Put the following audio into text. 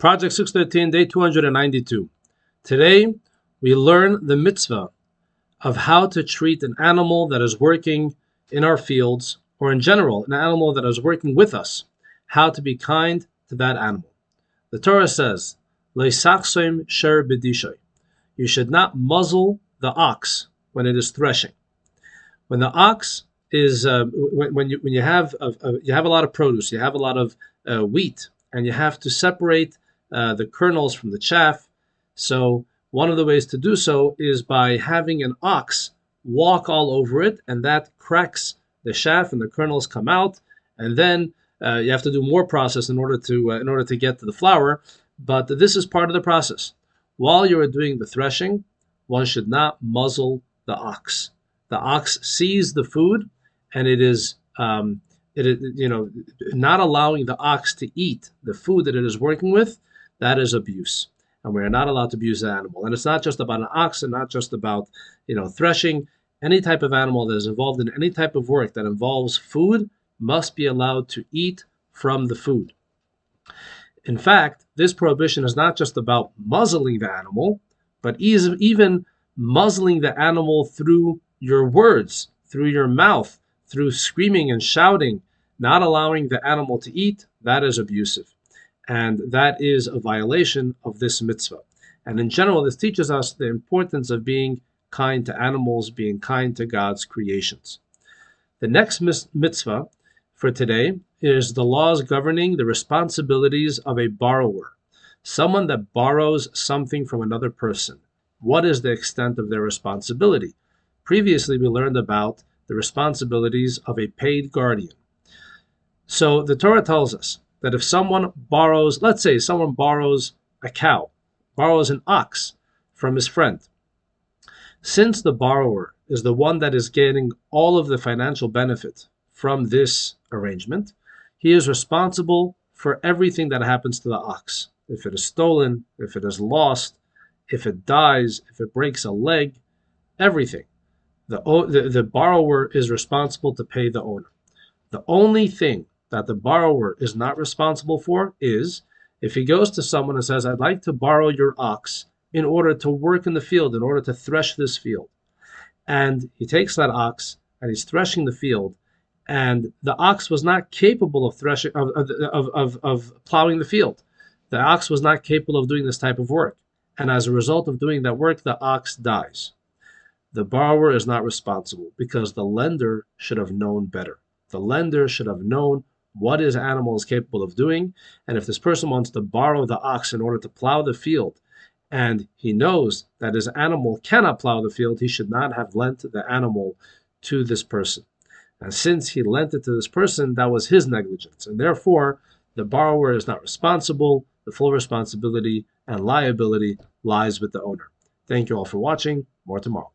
Project 613, day 292. Today, we learn the mitzvah of how to treat an animal that is working in our fields, or in general, an animal that is working with us, how to be kind to that animal. The Torah says, sher You should not muzzle the ox when it is threshing. When the ox is, uh, when, when, you, when you, have, uh, uh, you have a lot of produce, you have a lot of uh, wheat, and you have to separate uh, the kernels from the chaff. So one of the ways to do so is by having an ox walk all over it, and that cracks the chaff and the kernels come out, and then uh, you have to do more process in order to uh, in order to get to the flour. But this is part of the process. While you are doing the threshing, one should not muzzle the ox. The ox sees the food, and it is um, it you know not allowing the ox to eat the food that it is working with that is abuse. And we are not allowed to abuse the animal. And it's not just about an ox and not just about, you know, threshing. Any type of animal that is involved in any type of work that involves food must be allowed to eat from the food. In fact, this prohibition is not just about muzzling the animal, but even muzzling the animal through your words, through your mouth, through screaming and shouting, not allowing the animal to eat, that is abusive and that is a violation of this mitzvah. And in general, this teaches us the importance of being kind to animals, being kind to God's creations. The next mitzvah for today is the laws governing the responsibilities of a borrower, someone that borrows something from another person. What is the extent of their responsibility? Previously, we learned about the responsibilities of a paid guardian. So the Torah tells us that if someone borrows, let's say someone borrows a cow, borrows an ox from his friend, since the borrower is the one that is getting all of the financial benefit from this arrangement, he is responsible for everything that happens to the ox. If it is stolen, if it is lost, if it dies, if it breaks a leg, everything. The, the, the borrower is responsible to pay the owner. The only thing that the borrower is not responsible for is if he goes to someone and says, I'd like to borrow your ox in order to work in the field, in order to thresh this field. And he takes that ox and he's threshing the field, and the ox was not capable of threshing of, of, of, of plowing the field. The ox was not capable of doing this type of work. And as a result of doing that work, the ox dies. The borrower is not responsible because the lender should have known better. The lender should have known what his animal is capable of doing. And if this person wants to borrow the ox in order to plow the field, and he knows that his animal cannot plow the field, he should not have lent the animal to this person. And since he lent it to this person, that was his negligence. And therefore, the borrower is not responsible. The full responsibility and liability lies with the owner. Thank you all for watching. More tomorrow.